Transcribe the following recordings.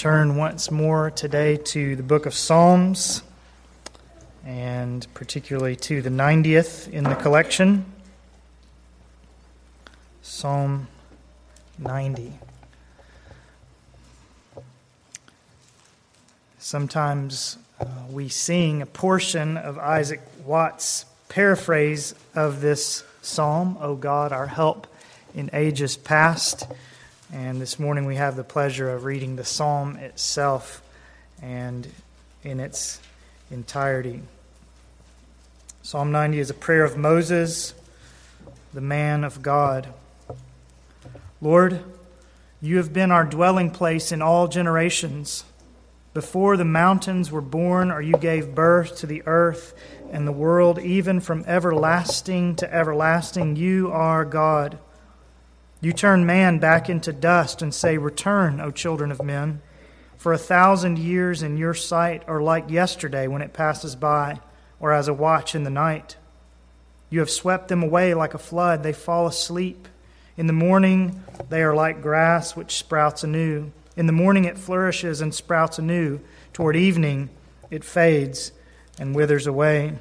turn once more today to the book of Psalms, and particularly to the 90th in the collection. Psalm 90. Sometimes uh, we sing a portion of Isaac Watts' paraphrase of this psalm, O God, our help in ages past. And this morning we have the pleasure of reading the psalm itself and in its entirety. Psalm 90 is a prayer of Moses, the man of God. Lord, you have been our dwelling place in all generations. Before the mountains were born, or you gave birth to the earth and the world, even from everlasting to everlasting, you are God. You turn man back into dust and say, Return, O children of men. For a thousand years in your sight are like yesterday when it passes by, or as a watch in the night. You have swept them away like a flood. They fall asleep. In the morning, they are like grass which sprouts anew. In the morning, it flourishes and sprouts anew. Toward evening, it fades and withers away.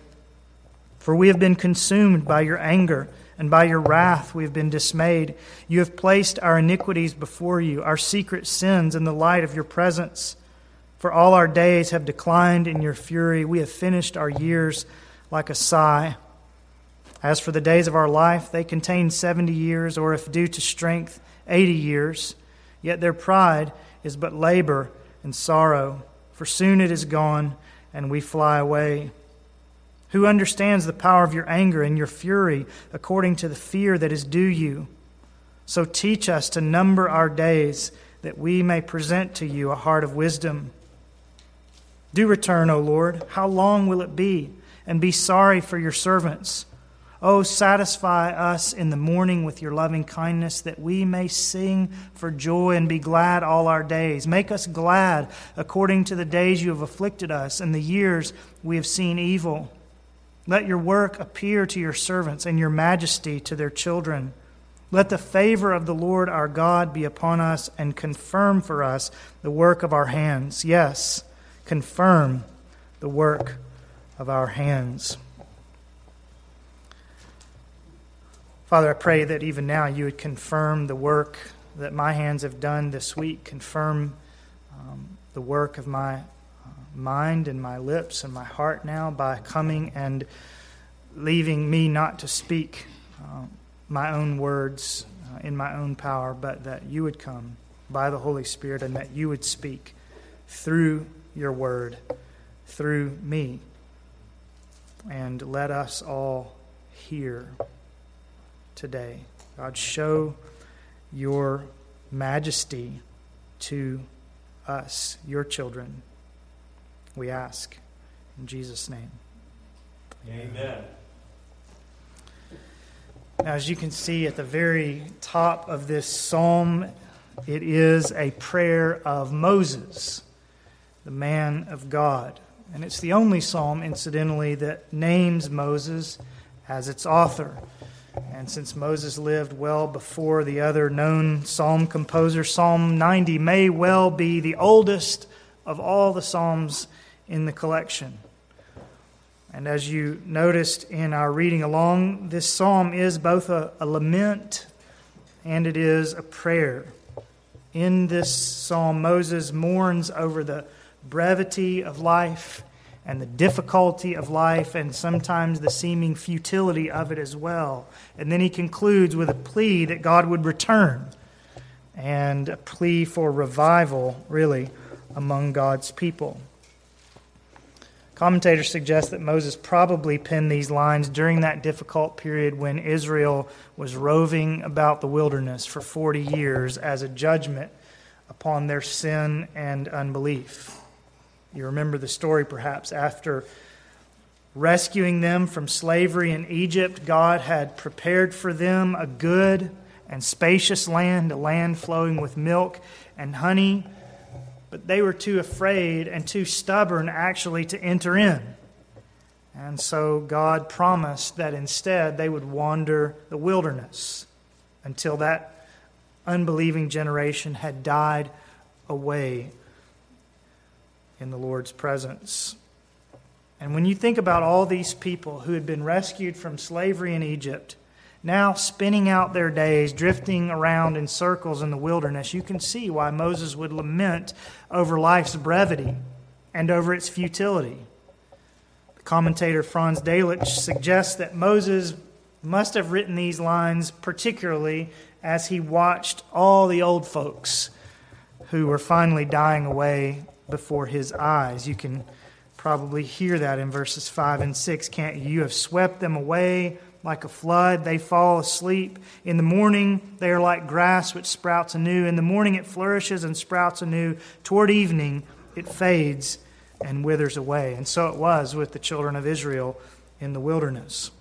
For we have been consumed by your anger and by your wrath we have been dismayed. You have placed our iniquities before you, our secret sins in the light of your presence. For all our days have declined in your fury. We have finished our years like a sigh. As for the days of our life, they contain 70 years, or if due to strength, 80 years. Yet their pride is but labor and sorrow, for soon it is gone, and we fly away. Who understands the power of your anger and your fury according to the fear that is due you? So teach us to number our days that we may present to you a heart of wisdom. Do return, O Lord. How long will it be? And be sorry for your servants. Oh, satisfy us in the morning with your loving kindness, that we may sing for joy and be glad all our days. Make us glad according to the days you have afflicted us and the years we have seen evil. Let your work appear to your servants and your majesty to their children. Let the favor of the Lord our God be upon us and confirm for us the work of our hands. Yes, confirm the work of our hands. Father, I pray that even now you would confirm the work that my hands have done this week, confirm um, the work of my mind and my lips and my heart now by coming and leaving me not to speak uh, my own words uh, in my own power, but that you would come by the Holy Spirit and that you would speak through your word, through me. And let us all hear today. God, show your majesty to us, your children we ask. In Jesus' name. Amen. Now, as you can see at the very top of this psalm, it is a prayer of Moses, the man of God. And it's the only psalm, incidentally, that names Moses as its author. And since Moses lived well before the other known psalm composer, Psalm 90 may well be the oldest of all the psalms in the collection. And as you noticed in our reading along, this psalm is both a, a, lament and it is a prayer. In this psalm, Moses mourns over the brevity of life and the difficulty of life and sometimes the seeming futility of it as well. And then he concludes with a plea that God would return and a plea for revival, really, among God's people. Commentators suggest that Moses probably penned these lines during that difficult period when Israel was roving about the wilderness for 40 years as a judgment upon their sin and unbelief. You remember the story perhaps after rescuing them from slavery in Egypt, God had prepared for them a good and spacious land, a land flowing with milk and honey but they were too afraid and too stubborn actually to enter in. And so God promised that instead they would wander the wilderness until that unbelieving generation had died away in the Lord's presence. And when you think about all these people who had been rescued from slavery in Egypt, now spinning out their days, drifting around in circles in the wilderness, you can see why Moses would lament over life's brevity and over its futility. The commentator Franz Delitzsch suggests that Moses must have written these lines particularly as he watched all the old folks who were finally dying away before his eyes. You can probably hear that in verses 5 and 6, can't you? You have swept them away like a flood. They fall asleep. In the morning, they are like grass which sprouts anew. In the morning, it flourishes and sprouts anew. Toward evening, it fades and withers away. And so it was with the children of Israel in the wilderness.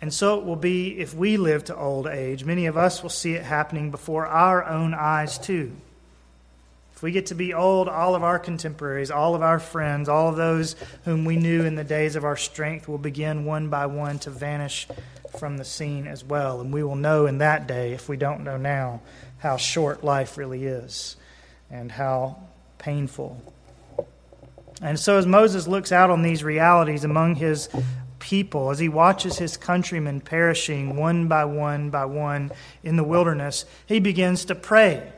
And so it will be if we live to old age. Many of us will see it happening before our own eyes, too. If we get to be old, all of our contemporaries, all of our friends, all of those whom we knew in the days of our strength will begin one by one to vanish from the scene as well. And we will know in that day, if we don't know now, how short life really is and how painful. And so, as Moses looks out on these realities among his people, as he watches his countrymen perishing one by one by one in the wilderness, he begins to pray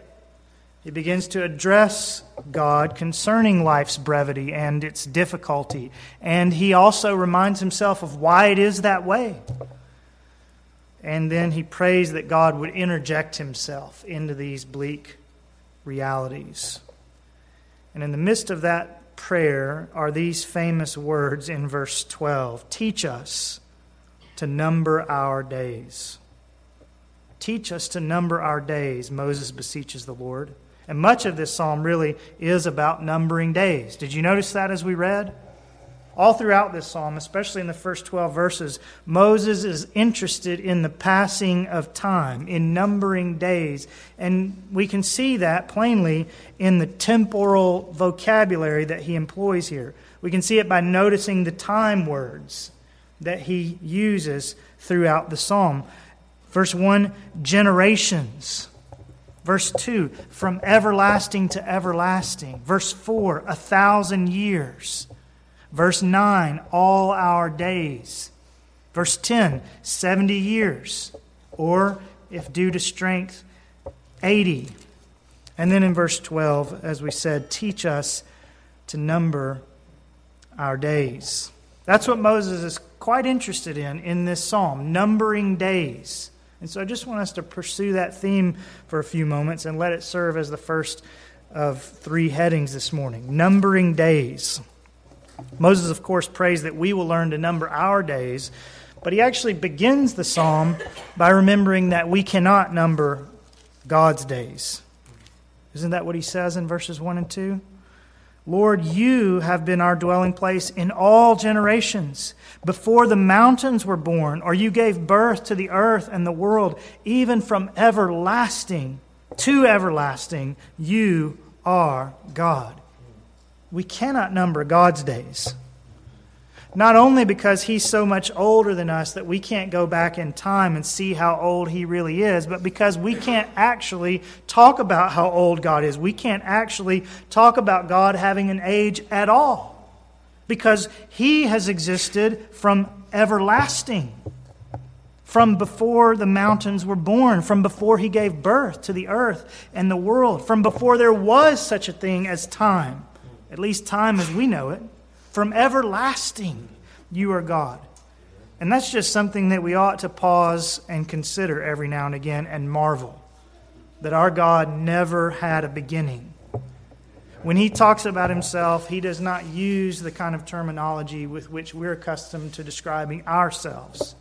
he begins to address God concerning life's brevity and its difficulty. And he also reminds himself of why it is that way. And then he prays that God would interject himself into these bleak realities. And in the midst of that prayer are these famous words in verse 12 Teach us to number our days. Teach us to number our days, Moses beseeches the Lord. And much of this psalm really is about numbering days. Did you notice that as we read? All throughout this psalm, especially in the first 12 verses, Moses is interested in the passing of time, in numbering days. And we can see that plainly in the temporal vocabulary that he employs here. We can see it by noticing the time words that he uses throughout the psalm. Verse 1 generations. Verse 2, from everlasting to everlasting. Verse 4, a thousand years. Verse 9, all our days. Verse 10, 70 years. Or, if due to strength, 80. And then in verse 12, as we said, teach us to number our days. That's what Moses is quite interested in in this psalm, numbering days. And so I just want us to pursue that theme for a few moments and let it serve as the first of three headings this morning numbering days. Moses, of course, prays that we will learn to number our days, but he actually begins the psalm by remembering that we cannot number God's days. Isn't that what he says in verses 1 and 2? Lord, you have been our dwelling place in all generations. Before the mountains were born, or you gave birth to the earth and the world, even from everlasting to everlasting, you are God. We cannot number God's days. Not only because he's so much older than us that we can't go back in time and see how old he really is, but because we can't actually talk about how old God is. We can't actually talk about God having an age at all. Because he has existed from everlasting, from before the mountains were born, from before he gave birth to the earth and the world, from before there was such a thing as time, at least time as we know it. From everlasting, you are God. And that's just something that we ought to pause and consider every now and again and marvel that our God never had a beginning. When he talks about himself, he does not use the kind of terminology with which we're accustomed to describing ourselves.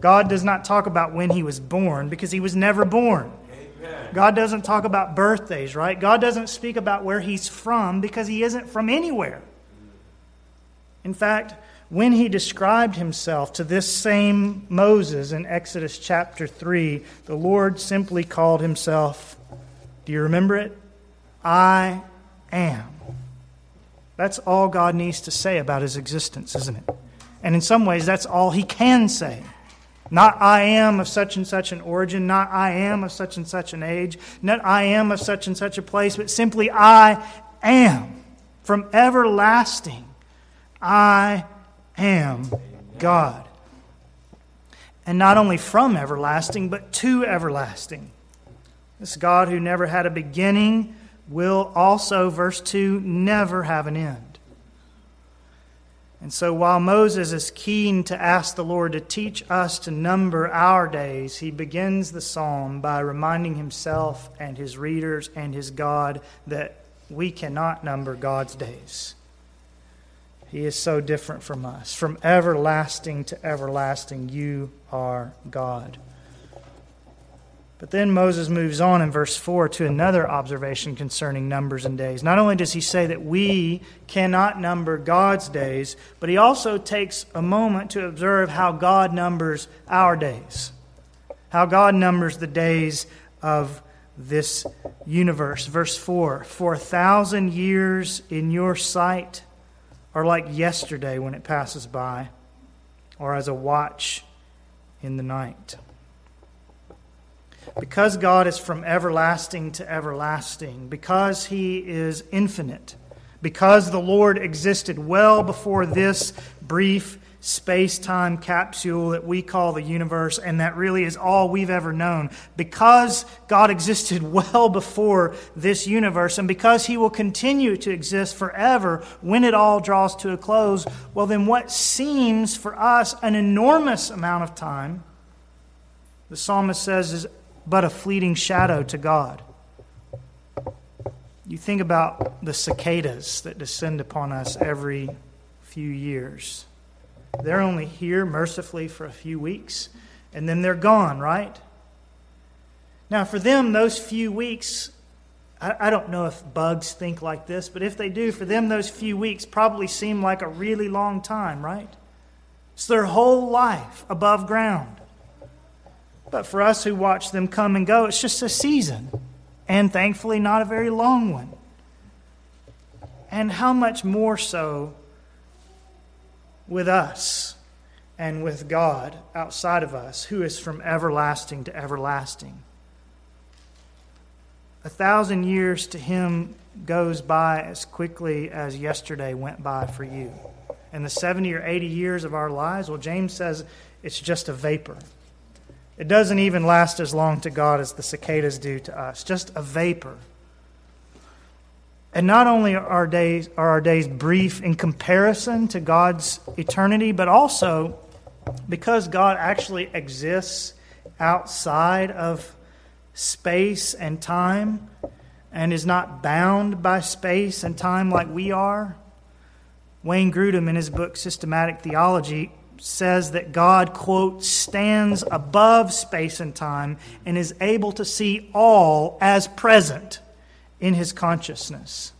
God does not talk about when he was born because he was never born. God doesn't talk about birthdays, right? God doesn't speak about where he's from because he isn't from anywhere. In fact, when he described himself to this same Moses in Exodus chapter 3, the Lord simply called himself, do you remember it? I am. That's all God needs to say about his existence, isn't it? And in some ways, that's all he can say. Not I am of such and such an origin, not I am of such and such an age, not I am of such and such a place, but simply I am. From everlasting, I am God. And not only from everlasting, but to everlasting. This God who never had a beginning will also, verse 2, never have an end. And so while Moses is keen to ask the Lord to teach us to number our days, he begins the psalm by reminding himself and his readers and his God that we cannot number God's days. He is so different from us. From everlasting to everlasting, you are God. But then Moses moves on in verse 4 to another observation concerning numbers and days. Not only does he say that we cannot number God's days, but he also takes a moment to observe how God numbers our days, how God numbers the days of this universe. Verse 4 For a thousand years in your sight are like yesterday when it passes by, or as a watch in the night. Because God is from everlasting to everlasting, because He is infinite, because the Lord existed well before this brief space time capsule that we call the universe, and that really is all we've ever known. Because God existed well before this universe, and because He will continue to exist forever when it all draws to a close, well, then what seems for us an enormous amount of time, the psalmist says, is but a fleeting shadow to God. You think about the cicadas that descend upon us every few years. They're only here mercifully for a few weeks, and then they're gone, right? Now, for them, those few weeks, I, don't know if bugs think like this, but if they do, for them, those few weeks probably seem like a really long time, right? It's their whole life above ground. But for us who watch them come and go, it's just a season. And thankfully, not a very long one. And how much more so with us and with God outside of us, who is from everlasting to everlasting. A thousand years to him goes by as quickly as yesterday went by for you. And the 70 or 80 years of our lives, well, James says it's just a vapor. It doesn't even last as long to God as the cicadas do to us, just a vapor. And not only are our days, are our days brief in comparison to God's eternity, but also because God actually exists outside of space and time and is not bound by space and time like we are. Wayne Grudem, in his book Systematic Theology, says that God, quote, stands above space and time and is able to see all as present in his consciousness.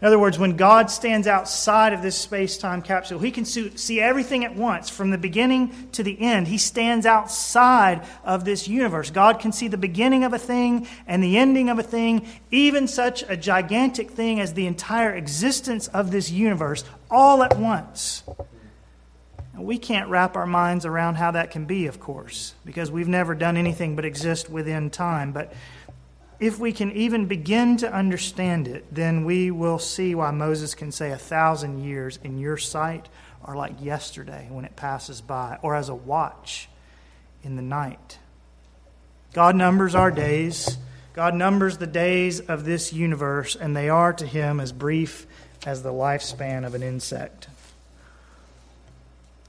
In other words, when God stands outside of this space time capsule, he can see everything at once, from the beginning to the end. He stands outside of this universe. God can see the beginning of a thing and the ending of a thing, even such a gigantic thing as the entire existence of this universe, all at once. We can't wrap our minds around how that can be, of course, because we've never done anything but exist within time. But if we can even begin to understand it, then we will see why Moses can say a thousand years in your sight are like yesterday when it passes by, or as a watch in the night. God numbers our days. God numbers the days of this universe, and they are to him as brief as the lifespan of an insect.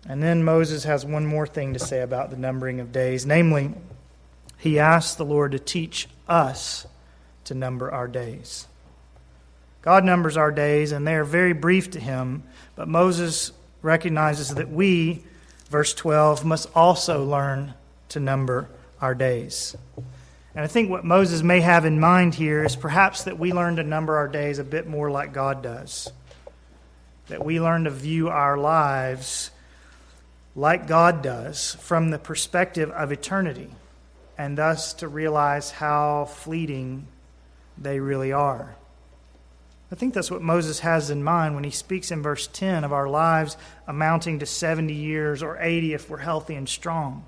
And then Moses has one more thing to say about the numbering of days. Namely, he asks the Lord to teach us to number our days. God numbers our days, and they are very brief to him, but Moses recognizes that we, verse 12, must also learn to number our days. And I think what Moses may have in mind here is perhaps that we learn to number our days a bit more like God does. That we learn to view our lives like God does, from the perspective of eternity, and thus to realize how fleeting they really are. I think that's what Moses has in mind when he speaks in verse 10 of our lives amounting to 70 years or 80 if we're healthy and strong.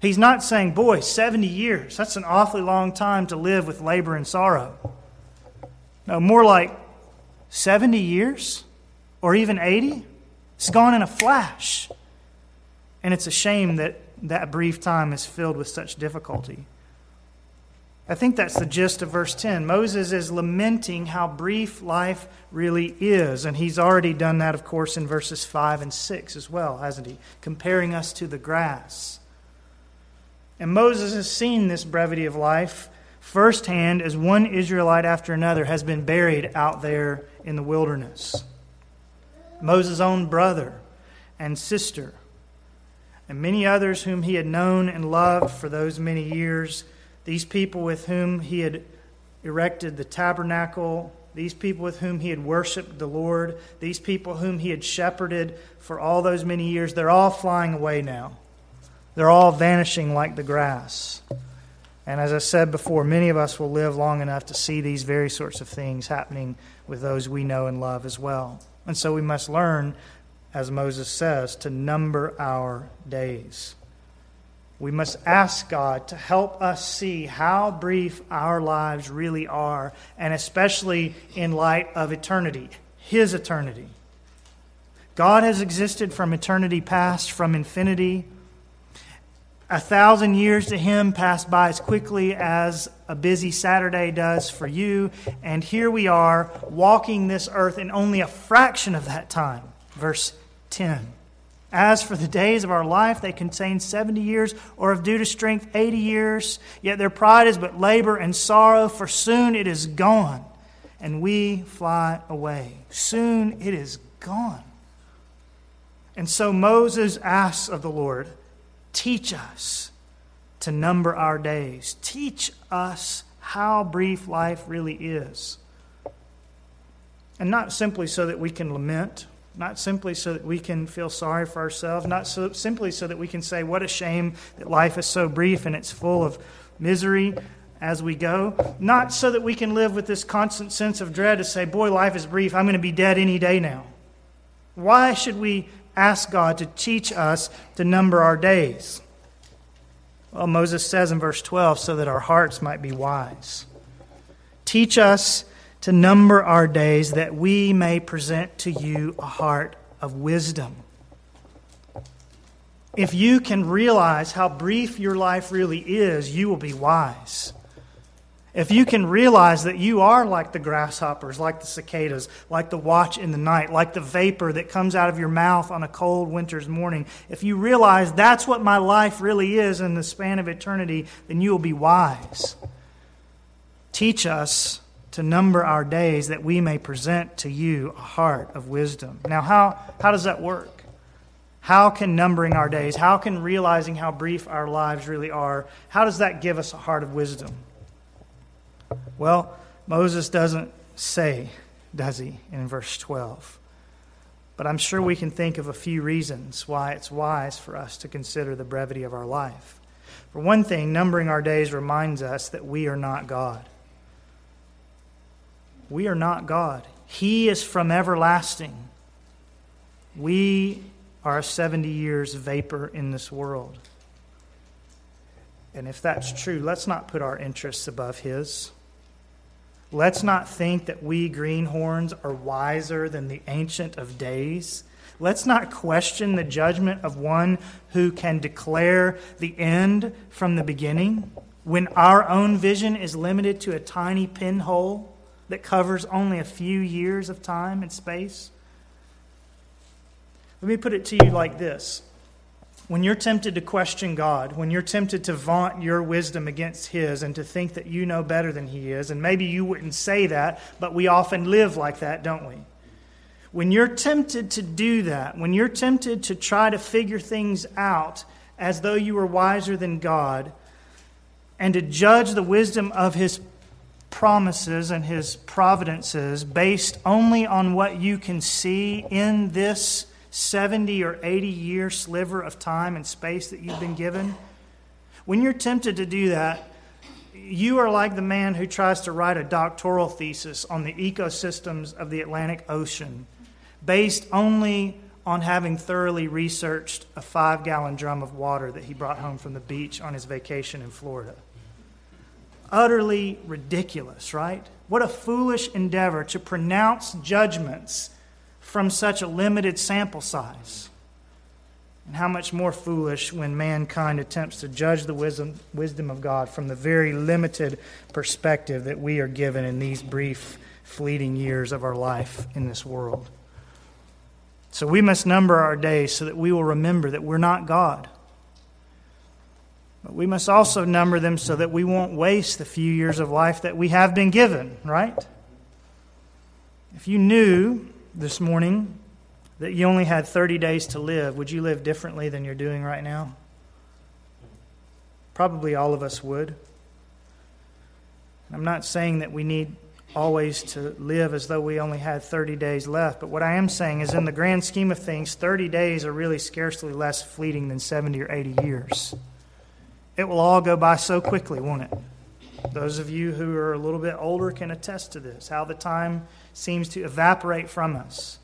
He's not saying, boy, 70 years, that's an awfully long time to live with labor and sorrow. No, more like 70 years? Or even 80? It's gone in a flash. And it's a shame that that brief time is filled with such difficulty. I think that's the gist of verse 10. Moses is lamenting how brief life really is. And he's already done that, of course, in verses 5 and 6 as well, hasn't he? Comparing us to the grass. And Moses has seen this brevity of life firsthand as one Israelite after another has been buried out there in the wilderness. Moses' own brother and sister, and many others whom he had known and loved for those many years these people with whom he had erected the tabernacle, these people with whom he had worshiped the Lord, these people whom he had shepherded for all those many years, they're all flying away now. They're all vanishing like the grass. And as I said before, many of us will live long enough to see these very sorts of things happening with those we know and love as well. And so we must learn, as Moses says, to number our days. We must ask God to help us see how brief our lives really are, and especially in light of eternity, His eternity. God has existed from eternity past, from infinity. A thousand years to Him pass by as quickly as a busy Saturday does for you, and here we are walking this earth in only a fraction of that time. Verse 10. As for the days of our life, they contain 70 years, or of due to strength, 80 years. Yet their pride is but labor and sorrow, for soon it is gone, and we fly away. Soon it is gone. And so Moses asks of the Lord, Teach us to number our days. Teach us how brief life really is. And not simply so that we can lament not simply so that we can feel sorry for ourselves, not so, simply so that we can say, What a shame that life is so brief and it's full of misery as we go, not so that we can live with this constant sense of dread to say, Boy, life is brief, I'm going to be dead any day now. Why should we ask God to teach us to number our days? Well, Moses says in verse 12, so that our hearts might be wise. Teach us to number our days that we may present to you a heart of wisdom. If you can realize how brief your life really is, you will be wise. If you can realize that you are like the grasshoppers, like the cicadas, like the watch in the night, like the vapor that comes out of your mouth on a cold winter's morning, if you realize that's what my life really is in the span of eternity, then you will be wise. Teach us to number our days that we may present to you a heart of wisdom. Now, how, how does that work? How can numbering our days, how can realizing how brief our lives really are, how does that give us a heart of wisdom? Well, Moses doesn't say, does he, in verse 12? But I'm sure we can think of a few reasons why it's wise for us to consider the brevity of our life. For one thing, numbering our days reminds us that we are not God. We are not God. He is from everlasting. We are 70 years vapor in this world. And if that's true, let's not put our interests above His. Let's not think that we greenhorns are wiser than the Ancient of Days. Let's not question the judgment of one who can declare the end from the beginning when our own vision is limited to a tiny pinhole that covers only a few years of time and space? Let me put it to you like this. When you're tempted to question God, when you're tempted to vaunt your wisdom against His and to think that you know better than He is, and maybe you wouldn't say that, but we often live like that, don't we? When you're tempted to do that, when you're tempted to try to figure things out as though you were wiser than God, and to judge the wisdom of His promises and his providences based only on what you can see in this 70 or 80 year sliver of time and space that you've been given, when you're tempted to do that, you are like the man who tries to write a doctoral thesis on the ecosystems of the Atlantic Ocean based only on having thoroughly researched a five gallon drum of water that he brought home from the beach on his vacation in Florida utterly ridiculous, right? What a foolish endeavor to pronounce judgments from such a limited sample size. And how much more foolish when mankind attempts to judge the wisdom, wisdom of God from the very limited perspective that we are given in these brief, fleeting years of our life in this world. So we must number our days so that we will remember that we're not God. But we must also number them so that we won't waste the few years of life that we have been given, right? If you knew this morning that you only had 30 days to live, would you live differently than you're doing right now? Probably all of us would. I'm not saying that we need always to live as though we only had 30 days left, but what I am saying is, in the grand scheme of things, 30 days are really scarcely less fleeting than 70 or 80 years. It will all go by so quickly, won't it? Those of you who are a little bit older can attest to this, how the time seems to evaporate from us.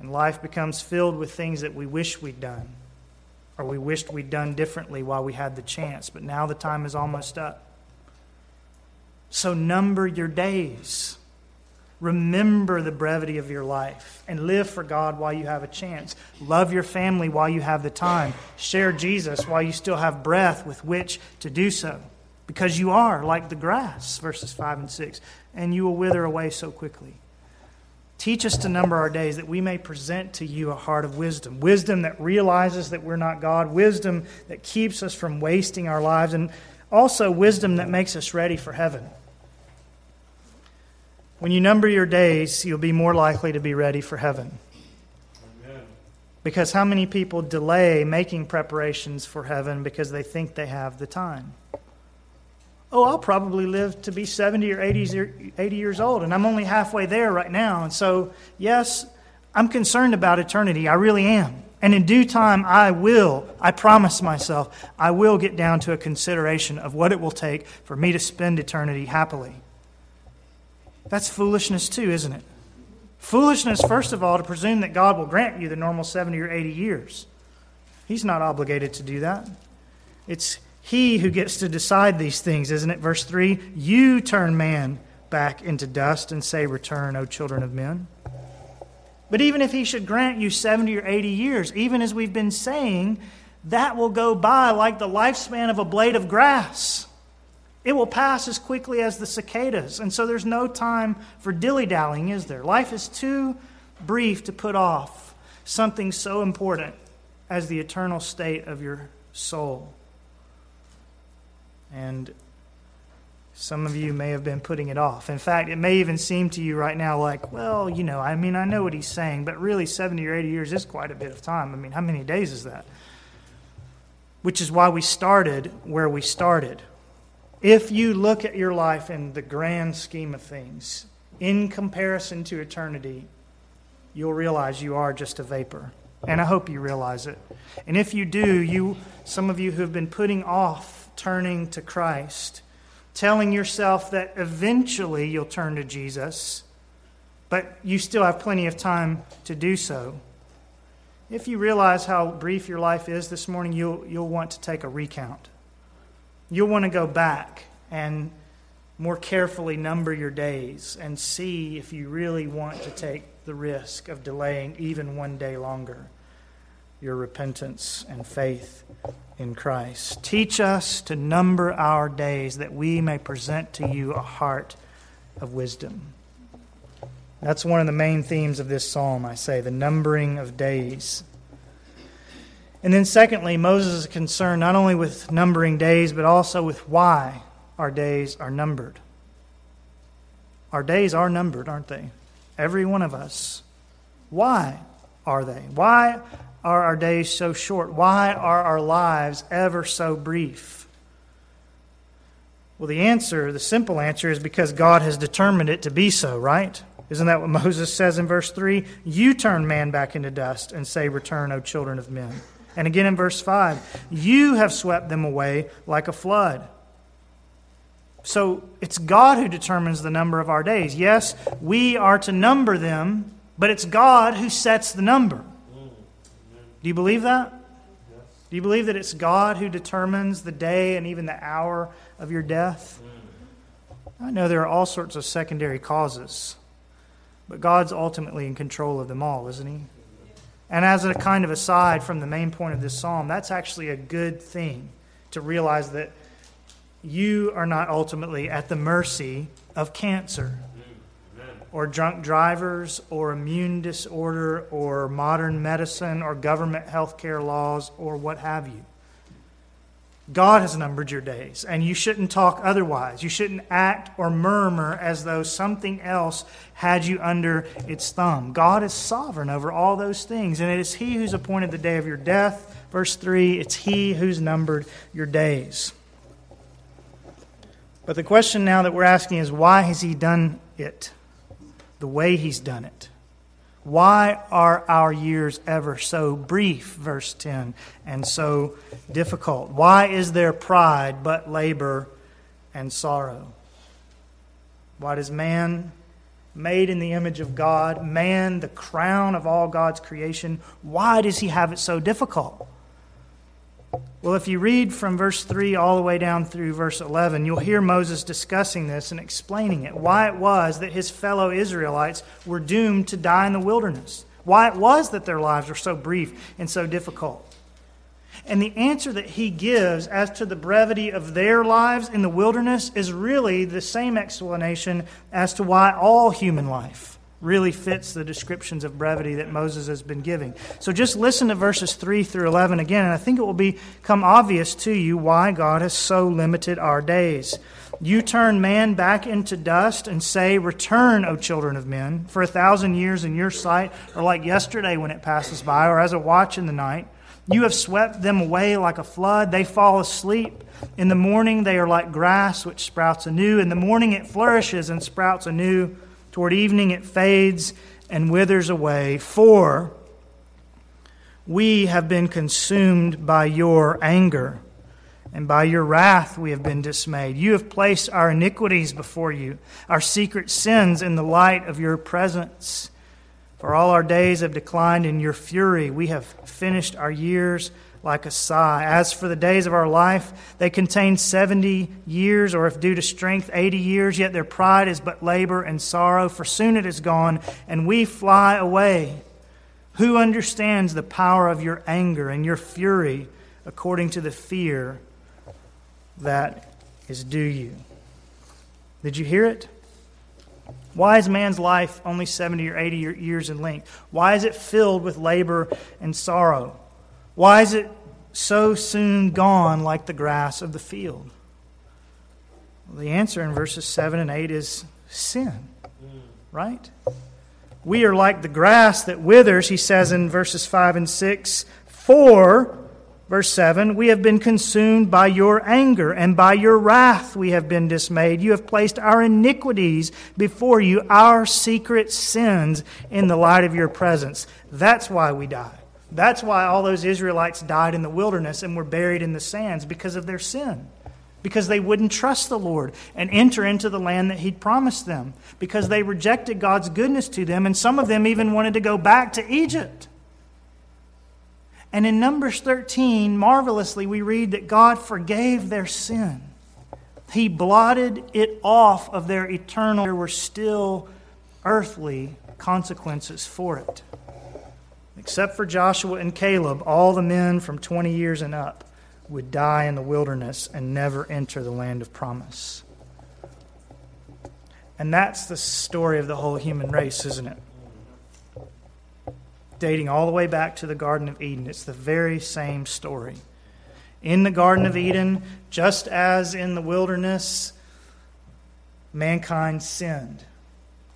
And life becomes filled with things that we wish we'd done, or we wished we'd done differently while we had the chance, but now the time is almost up. So number your days. Remember the brevity of your life and live for God while you have a chance. Love your family while you have the time. Share Jesus while you still have breath with which to do so. Because you are like the grass, verses 5 and 6, and you will wither away so quickly. Teach us to number our days that we may present to you a heart of wisdom. Wisdom that realizes that we're not God. Wisdom that keeps us from wasting our lives. And also wisdom that makes us ready for heaven. When you number your days, you'll be more likely to be ready for heaven. Amen. Because how many people delay making preparations for heaven because they think they have the time? Oh, I'll probably live to be 70 or 80, 80 years old, and I'm only halfway there right now. And so, yes, I'm concerned about eternity. I really am. And in due time, I will, I promise myself, I will get down to a consideration of what it will take for me to spend eternity happily. That's foolishness, too, isn't it? Foolishness, first of all, to presume that God will grant you the normal 70 or 80 years. He's not obligated to do that. It's He who gets to decide these things, isn't it? Verse 3 You turn man back into dust and say, Return, O children of men. But even if He should grant you 70 or 80 years, even as we've been saying, that will go by like the lifespan of a blade of grass. It will pass as quickly as the cicadas. And so there's no time for dilly dallying, is there? Life is too brief to put off something so important as the eternal state of your soul. And some of you may have been putting it off. In fact, it may even seem to you right now like, well, you know, I mean, I know what he's saying, but really 70 or 80 years is quite a bit of time. I mean, how many days is that? Which is why we started where we started if you look at your life in the grand scheme of things, in comparison to eternity, you'll realize you are just a vapor. And I hope you realize it. And if you do, you some of you who have been putting off turning to Christ, telling yourself that eventually you'll turn to Jesus, but you still have plenty of time to do so. If you realize how brief your life is this morning, you'll, you'll want to take a recount. You'll want to go back and more carefully number your days and see if you really want to take the risk of delaying even one day longer your repentance and faith in Christ. Teach us to number our days that we may present to you a heart of wisdom. That's one of the main themes of this psalm, I say, the numbering of days. And then, secondly, Moses is concerned not only with numbering days, but also with why our days are numbered. Our days are numbered, aren't they? Every one of us. Why are they? Why are our days so short? Why are our lives ever so brief? Well, the answer, the simple answer, is because God has determined it to be so, right? Isn't that what Moses says in verse 3? You turn man back into dust and say, Return, O children of men. And again in verse 5, you have swept them away like a flood. So it's God who determines the number of our days. Yes, we are to number them, but it's God who sets the number. Do you believe that? Do you believe that it's God who determines the day and even the hour of your death? I know there are all sorts of secondary causes, but God's ultimately in control of them all, isn't He? And as a kind of aside from the main point of this psalm, that's actually a good thing to realize that you are not ultimately at the mercy of cancer or drunk drivers or immune disorder or modern medicine or government health care laws or what have you. God has numbered your days, and you shouldn't talk otherwise. You shouldn't act or murmur as though something else had you under its thumb. God is sovereign over all those things, and it is He who's appointed the day of your death. Verse 3 it's He who's numbered your days. But the question now that we're asking is why has He done it the way He's done it? Why are our years ever so brief, verse 10, and so difficult? Why is their pride but labor and sorrow? Why does man, made in the image of God, man, the crown of all God's creation, why does he have it so difficult? Well, if you read from verse 3 all the way down through verse 11, you'll hear Moses discussing this and explaining it. Why it was that his fellow Israelites were doomed to die in the wilderness. Why it was that their lives were so brief and so difficult. And the answer that he gives as to the brevity of their lives in the wilderness is really the same explanation as to why all human life really fits the descriptions of brevity that Moses has been giving. So just listen to verses 3 through 11 again, and I think it will become obvious to you why God has so limited our days. You turn man back into dust and say, Return, O children of men, for a thousand years in your sight are like yesterday when it passes by, or as a watch in the night. You have swept them away like a flood. They fall asleep. In the morning they are like grass which sprouts anew. In the morning it flourishes and sprouts anew. Toward evening it fades and withers away, for we have been consumed by your anger, and by your wrath we have been dismayed. You have placed our iniquities before you, our secret sins in the light of your presence. For all our days have declined in your fury. We have finished our years like a sigh. As for the days of our life, they contain 70 years, or if due to strength, 80 years, yet their pride is but labor and sorrow, for soon it is gone, and we fly away. Who understands the power of your anger and your fury according to the fear that is due you? Did you hear it? Why is man's life only 70 or 80 years in length? Why is it filled with labor and sorrow? Why is it so soon gone like the grass of the field? Well, the answer in verses 7 and 8 is sin, right? We are like the grass that withers, he says in verses 5 and 6. For, verse 7, we have been consumed by your anger, and by your wrath we have been dismayed. You have placed our iniquities before you, our secret sins in the light of your presence. That's why we die. That's why all those Israelites died in the wilderness and were buried in the sands because of their sin. Because they wouldn't trust the Lord and enter into the land that He'd promised them. Because they rejected God's goodness to them, and some of them even wanted to go back to Egypt. And in Numbers 13, marvelously, we read that God forgave their sin. He blotted it off of their eternal. There were still earthly consequences for it. Except for Joshua and Caleb, all the men from 20 years and up would die in the wilderness and never enter the land of promise. And that's the story of the whole human race, isn't it? Dating all the way back to the Garden of Eden. It's the very same story. In the Garden of Eden, just as in the wilderness, mankind sinned.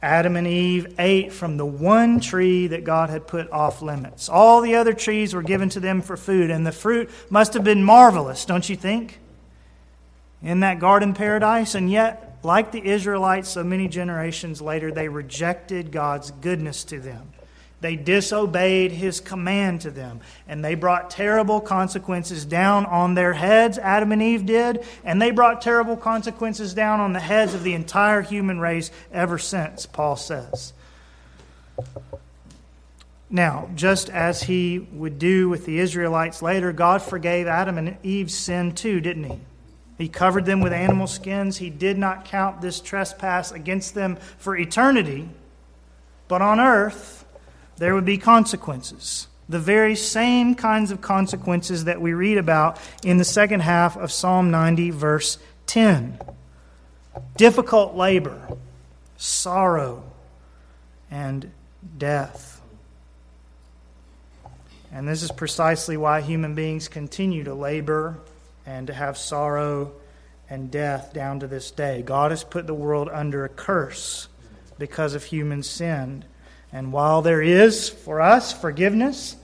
Adam and Eve ate from the one tree that God had put off limits. All the other trees were given to them for food, and the fruit must have been marvelous, don't you think? In that garden paradise, and yet, like the Israelites so many generations later, they rejected God's goodness to them. They disobeyed his command to them, and they brought terrible consequences down on their heads, Adam and Eve did, and they brought terrible consequences down on the heads of the entire human race ever since, Paul says. Now, just as he would do with the Israelites later, God forgave Adam and Eve's sin too, didn't he? He covered them with animal skins. He did not count this trespass against them for eternity, but on earth there would be consequences. The very same kinds of consequences that we read about in the second half of Psalm 90, verse 10 difficult labor, sorrow, and death. And this is precisely why human beings continue to labor and to have sorrow and death down to this day. God has put the world under a curse because of human sin. And while there is for us forgiveness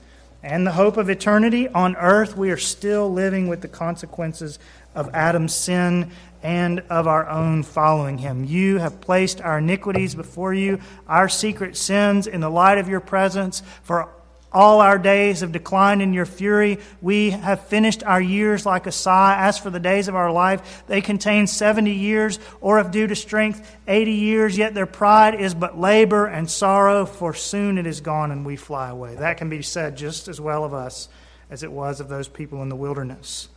and the hope of eternity on earth, we are still living with the consequences of Adam's sin and of our own following him. You have placed our iniquities before you, our secret sins in the light of your presence. For all our days have declined in your fury. We have finished our years like a sigh. As for the days of our life, they contain 70 years, or if due to strength, 80 years. Yet their pride is but labor and sorrow, for soon it is gone and we fly away. That can be said just as well of us as it was of those people in the wilderness.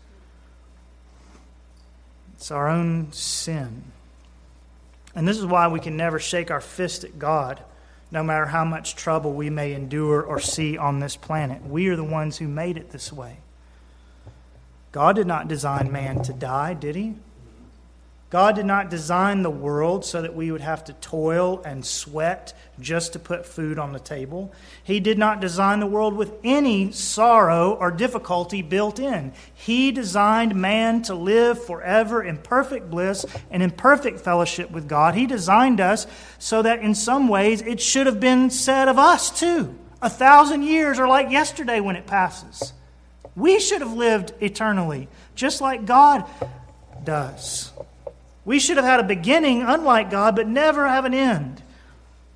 It's our own sin. And this is why we can never shake our fist at God, no matter how much trouble we may endure or see on this planet. We are the ones who made it this way. God did not design man to die, did he? God did not design the world so that we would have to toil and sweat just to put food on the table. He did not design the world with any sorrow or difficulty built in. He designed man to live forever in perfect bliss and in perfect fellowship with God. He designed us so that in some ways it should have been said of us too. A thousand years are like yesterday when it passes. We should have lived eternally, just like God does. We should have had a beginning, unlike God, but never have an end,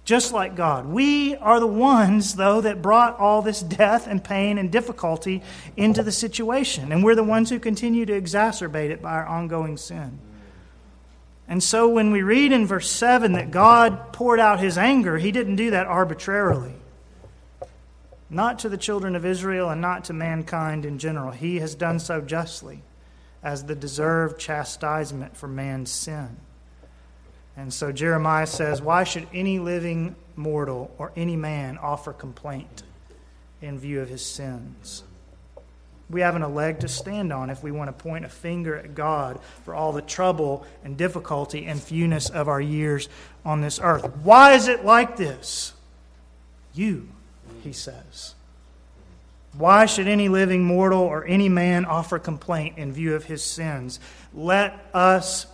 just like God. We are the ones, though, that brought all this death and pain and difficulty into the situation. And we're the ones who continue to exacerbate it by our ongoing sin. And so when we read in verse 7 that God poured out his anger, he didn't do that arbitrarily. Not to the children of Israel and not to mankind in general. He has done so justly as the deserved chastisement for man's sin. And so Jeremiah says, Why should any living mortal or any man offer complaint in view of his sins? We haven't a leg to stand on if we want to point a finger at God for all the trouble and difficulty and fewness of our years on this earth. Why is it like this? You, he says. Why should any living mortal or any man offer complaint in view of his sins? Let us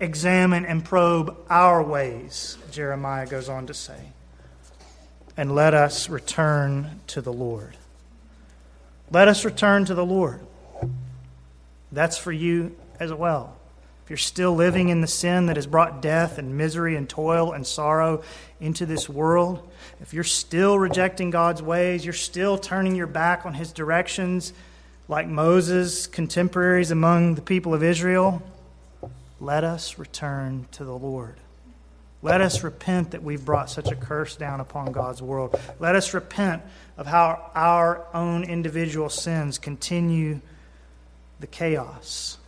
examine and probe our ways, Jeremiah goes on to say, and let us return to the Lord. Let us return to the Lord. That's for you as well. You're still living in the sin that has brought death and misery and toil and sorrow into this world, if you're still rejecting God's ways, you're still turning your back on his directions, like Moses' contemporaries among the people of Israel, let us return to the Lord. Let us repent that we've brought such a curse down upon God's world. Let us repent of how our own individual sins continue the chaos.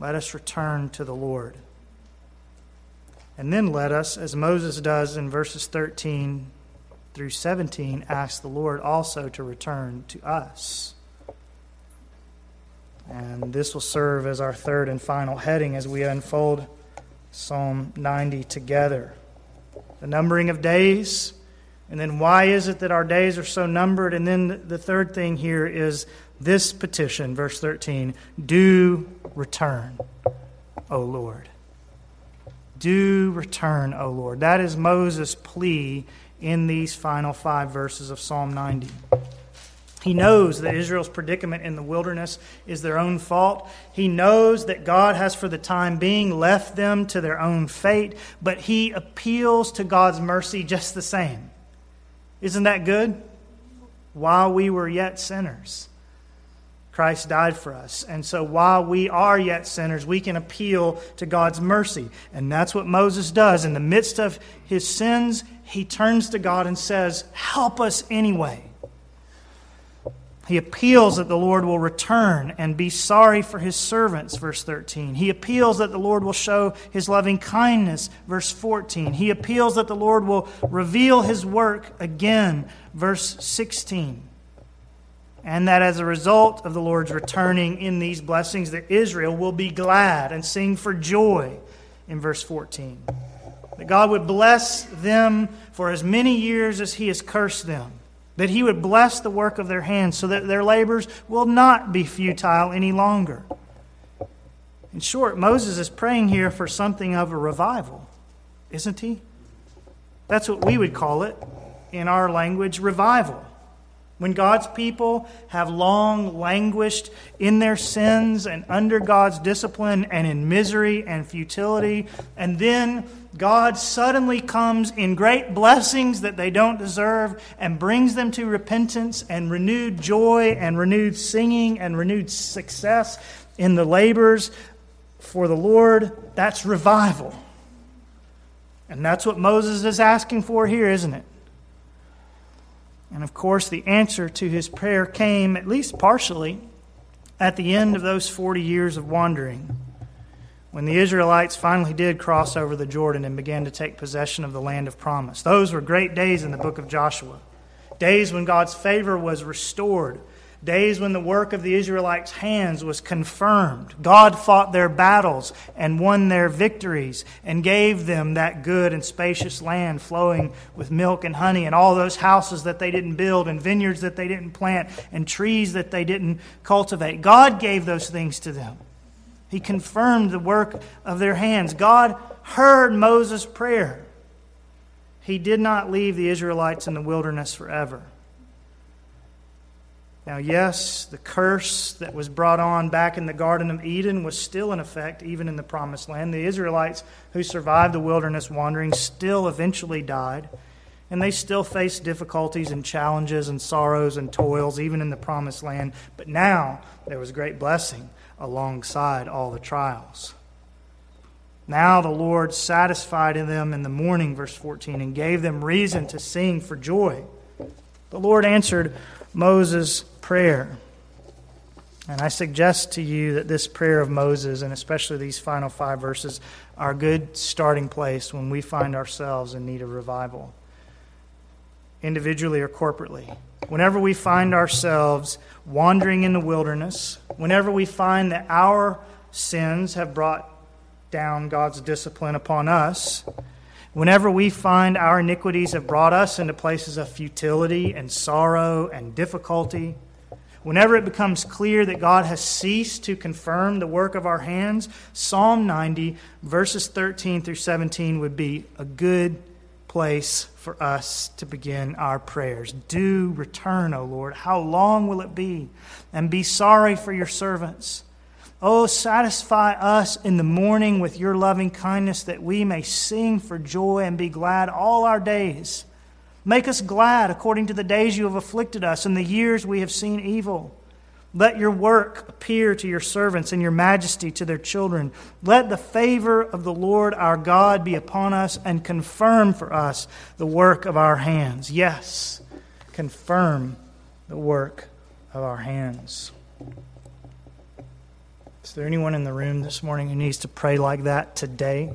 Let us return to the Lord. And then let us, as Moses does in verses 13 through 17 ask the Lord also to return to us. And this will serve as our third and final heading as we unfold Psalm 90 together. The numbering of days, and then why is it that our days are so numbered? And then the third thing here is this petition, verse 13 Do return, O Lord. Do return, O Lord. That is Moses' plea in these final five verses of Psalm 90. He knows that Israel's predicament in the wilderness is their own fault. He knows that God has, for the time being, left them to their own fate, but he appeals to God's mercy just the same. Isn't that good? While we were yet sinners, Christ died for us. And so while we are yet sinners, we can appeal to God's mercy. And that's what Moses does. In the midst of his sins, he turns to God and says, Help us anyway. He appeals that the Lord will return and be sorry for his servants, verse 13. He appeals that the Lord will show his loving kindness, verse 14. He appeals that the Lord will reveal his work again, verse 16. And that as a result of the Lord's returning in these blessings, that Israel will be glad and sing for joy, in verse 14. That God would bless them for as many years as he has cursed them that he would bless the work of their hands so that their labors will not be futile any longer. In short, Moses is praying here for something of a revival, isn't he? That's what we would call it in our language revival. When God's people have long languished in their sins and under God's discipline and in misery and futility, and then God suddenly comes in great blessings that they don't deserve and brings them to repentance and renewed joy and renewed singing and renewed success in the labors for the Lord, that's revival. And that's what Moses is asking for here, isn't it? And of course, the answer to his prayer came, at least partially, at the end of those 40 years of wandering. When the Israelites finally did cross over the Jordan and began to take possession of the land of promise. Those were great days in the book of Joshua. Days when God's favor was restored days when the work of the Israelites' hands was confirmed. God fought their battles and won their victories and gave them that good and spacious land flowing with milk and honey and all those houses that they didn't build and vineyards that they didn't plant and trees that they didn't cultivate. God gave those things to them. He confirmed the work of their hands. God heard Moses' prayer. He did not leave the Israelites in the wilderness forever. Now, yes, the curse that was brought on back in the Garden of Eden was still in effect, even in the Promised Land. The Israelites who survived the wilderness wandering still eventually died, and they still faced difficulties and challenges and sorrows and toils, even in the Promised Land. But now there was great blessing alongside all the trials. Now the Lord satisfied them in the morning, verse 14, and gave them reason to sing for joy. The Lord answered Moses' prayer. And I suggest to you that this prayer of Moses, and especially these final five verses, are a good starting place when we find ourselves in need of revival, individually or corporately. Whenever we find ourselves wandering in the wilderness, whenever we find that our sins have brought down God's discipline upon us, Whenever we find our iniquities have brought us into places of futility and sorrow and difficulty, Whenever it becomes clear that God has ceased to confirm the work of our hands, Psalm 90, verses 13 through 17, would be a good place for us to begin our prayers. Do return, O Lord. How long will it be? And be sorry for your servants. Oh, satisfy us in the morning with your loving kindness that we may sing for joy and be glad all our days. Make us glad according to the days you have afflicted us and the years we have seen evil. Let your work appear to your servants and your majesty to their children. Let the favor of the Lord our God be upon us and confirm for us the work of our hands. Yes, confirm the work of our hands. Is there anyone in the room this morning who needs to pray like that today?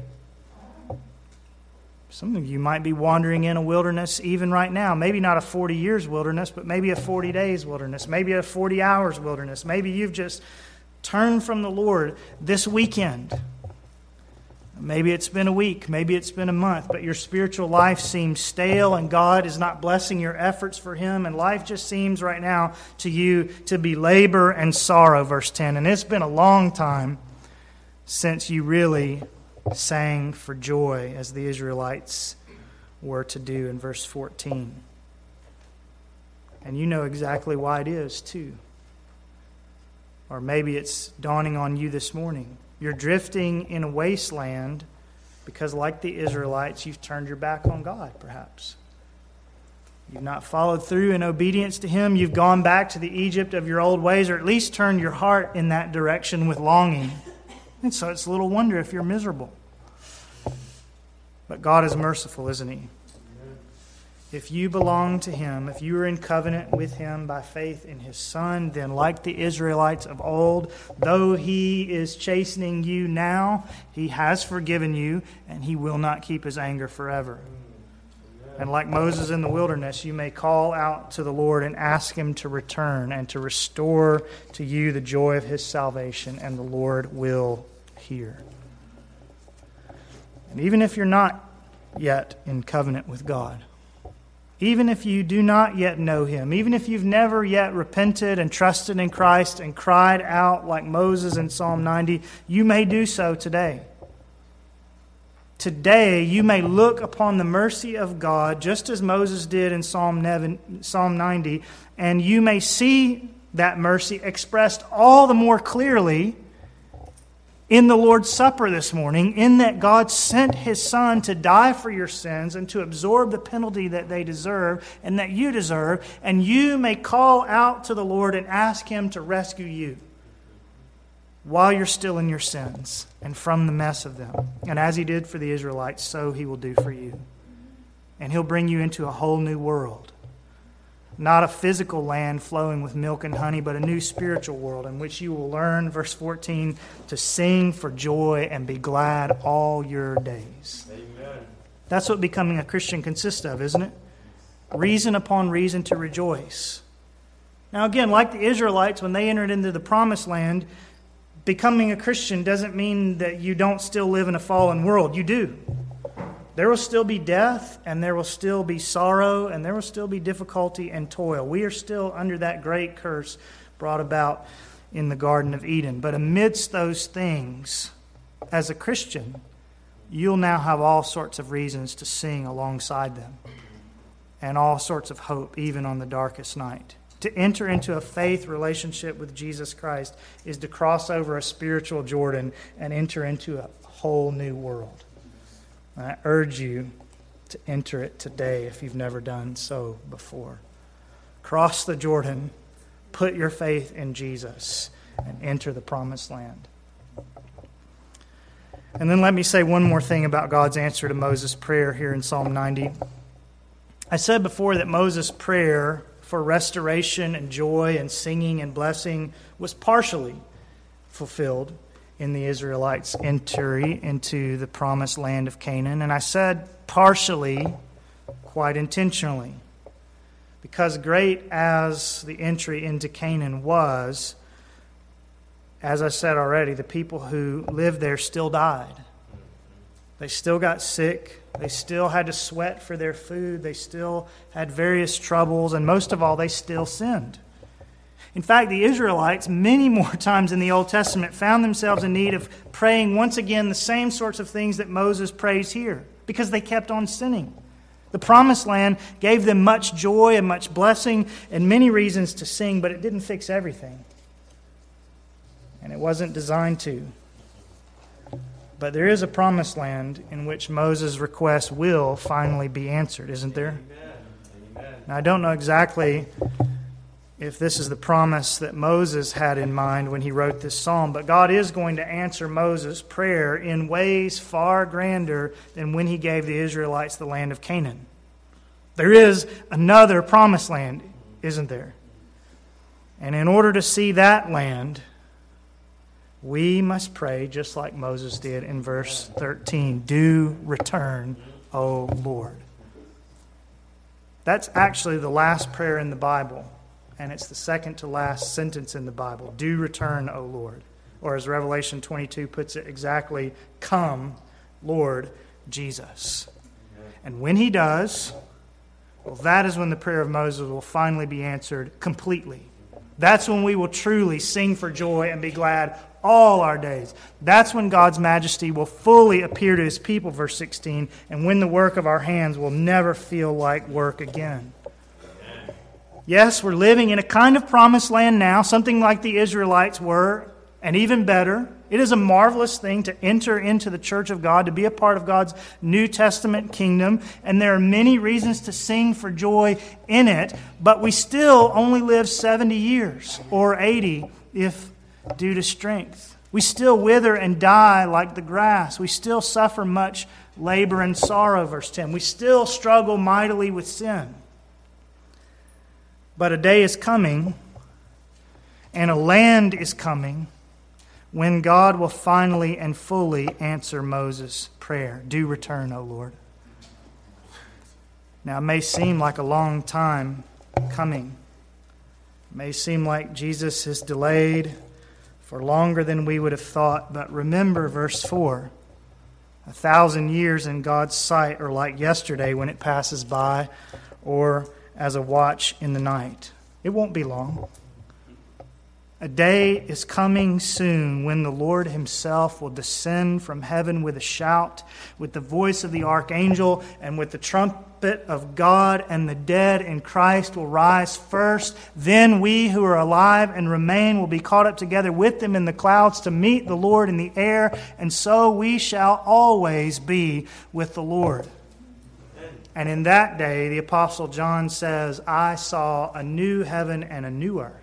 Some of you might be wandering in a wilderness even right now. Maybe not a 40 years wilderness, but maybe a 40 days wilderness, maybe a 40 hours wilderness. Maybe you've just turned from the Lord this weekend. Maybe it's been a week, maybe it's been a month, but your spiritual life seems stale and God is not blessing your efforts for Him, and life just seems right now to you to be labor and sorrow, verse 10. And it's been a long time since you really sang for joy as the Israelites were to do in verse 14. And you know exactly why it is, too. Or maybe it's dawning on you this morning. You're drifting in a wasteland because, like the Israelites, you've turned your back on God, perhaps. You've not followed through in obedience to Him. You've gone back to the Egypt of your old ways, or at least turned your heart in that direction with longing. And so it's little wonder if you're miserable. But God is merciful, isn't He? If you belong to him, if you are in covenant with him by faith in his Son, then like the Israelites of old, though he is chastening you now, he has forgiven you, and he will not keep his anger forever. And like Moses in the wilderness, you may call out to the Lord and ask him to return and to restore to you the joy of his salvation, and the Lord will hear. And even if you're not yet in covenant with God, even if you do not yet know him, even if you've never yet repented and trusted in Christ and cried out like Moses in Psalm 90, you may do so today. Today, you may look upon the mercy of God, just as Moses did in Psalm 90, and you may see that mercy expressed all the more clearly in the Lord's Supper this morning, in that God sent his Son to die for your sins and to absorb the penalty that they deserve and that you deserve, and you may call out to the Lord and ask him to rescue you while you're still in your sins and from the mess of them. And as he did for the Israelites, so he will do for you. And he'll bring you into a whole new world not a physical land flowing with milk and honey, but a new spiritual world in which you will learn, verse 14, to sing for joy and be glad all your days. Amen. That's what becoming a Christian consists of, isn't it? Reason upon reason to rejoice. Now, again, like the Israelites, when they entered into the promised land, becoming a Christian doesn't mean that you don't still live in a fallen world. You do. There will still be death, and there will still be sorrow, and there will still be difficulty and toil. We are still under that great curse brought about in the Garden of Eden. But amidst those things, as a Christian, you'll now have all sorts of reasons to sing alongside them, and all sorts of hope, even on the darkest night. To enter into a faith relationship with Jesus Christ is to cross over a spiritual Jordan and enter into a whole new world. I urge you to enter it today if you've never done so before. Cross the Jordan, put your faith in Jesus, and enter the promised land. And then let me say one more thing about God's answer to Moses' prayer here in Psalm 90. I said before that Moses' prayer for restoration and joy and singing and blessing was partially fulfilled in the Israelites' entry into the promised land of Canaan. And I said partially, quite intentionally, because great as the entry into Canaan was, as I said already, the people who lived there still died. They still got sick. They still had to sweat for their food. They still had various troubles. And most of all, they still sinned. In fact, the Israelites, many more times in the Old Testament, found themselves in need of praying once again the same sorts of things that Moses prays here because they kept on sinning. The promised land gave them much joy and much blessing and many reasons to sing, but it didn't fix everything. And it wasn't designed to. But there is a promised land in which Moses' request will finally be answered, isn't there? Now, I don't know exactly if this is the promise that Moses had in mind when he wrote this psalm. But God is going to answer Moses' prayer in ways far grander than when he gave the Israelites the land of Canaan. There is another promised land, isn't there? And in order to see that land, we must pray just like Moses did in verse 13 Do return, O Lord. That's actually the last prayer in the Bible and it's the second to last sentence in the Bible Do return, O Lord. Or as Revelation 22 puts it exactly, Come, Lord Jesus. And when he does, well, that is when the prayer of Moses will finally be answered completely. That's when we will truly sing for joy and be glad all our days. That's when God's majesty will fully appear to his people, verse 16, and when the work of our hands will never feel like work again. Yes, we're living in a kind of promised land now, something like the Israelites were, and even better. It is a marvelous thing to enter into the church of God, to be a part of God's New Testament kingdom, and there are many reasons to sing for joy in it, but we still only live 70 years or 80 if due to strength. We still wither and die like the grass. We still suffer much labor and sorrow, verse 10. We still struggle mightily with sin. But a day is coming, and a land is coming when God will finally and fully answer Moses' prayer. Do return, O Lord. Now, it may seem like a long time coming. It may seem like Jesus is delayed for longer than we would have thought, but remember verse 4. A thousand years in God's sight are like yesterday when it passes by, or as a watch in the night. It won't be long. A day is coming soon when the Lord Himself will descend from heaven with a shout, with the voice of the archangel, and with the trumpet of God, and the dead in Christ will rise first. Then we who are alive and remain will be caught up together with them in the clouds to meet the Lord in the air, and so we shall always be with the Lord. And in that day, the Apostle John says, I saw a new heaven and a new earth.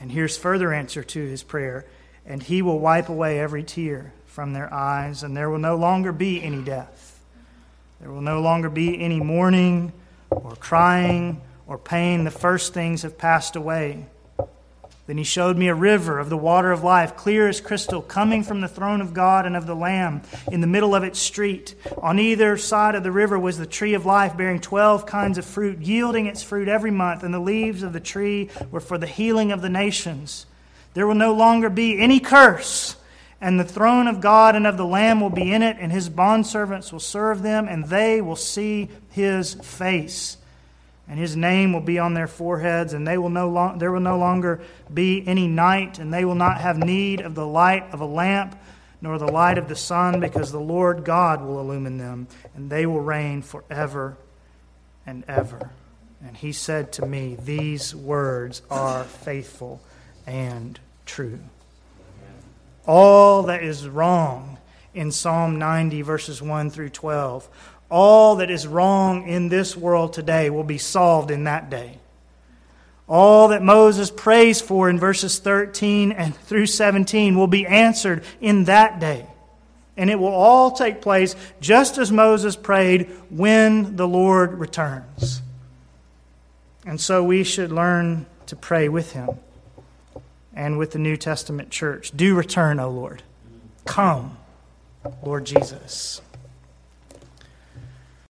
And here's further answer to his prayer and he will wipe away every tear from their eyes, and there will no longer be any death. There will no longer be any mourning or crying or pain. The first things have passed away. Then he showed me a river of the water of life, clear as crystal, coming from the throne of God and of the Lamb in the middle of its street. On either side of the river was the tree of life, bearing twelve kinds of fruit, yielding its fruit every month, and the leaves of the tree were for the healing of the nations. There will no longer be any curse, and the throne of God and of the Lamb will be in it, and his bondservants will serve them, and they will see his face and his name will be on their foreheads, and they will no long, there will no longer be any night, and they will not have need of the light of a lamp, nor the light of the sun, because the Lord God will illumine them, and they will reign forever and ever. And he said to me, These words are faithful and true. All that is wrong in Psalm 90, verses 1 through 12, all that is wrong in this world today will be solved in that day. All that Moses prays for in verses 13 and through 17 will be answered in that day. And it will all take place just as Moses prayed when the Lord returns. And so we should learn to pray with him and with the New Testament church. Do return, O Lord. Come, Lord Jesus.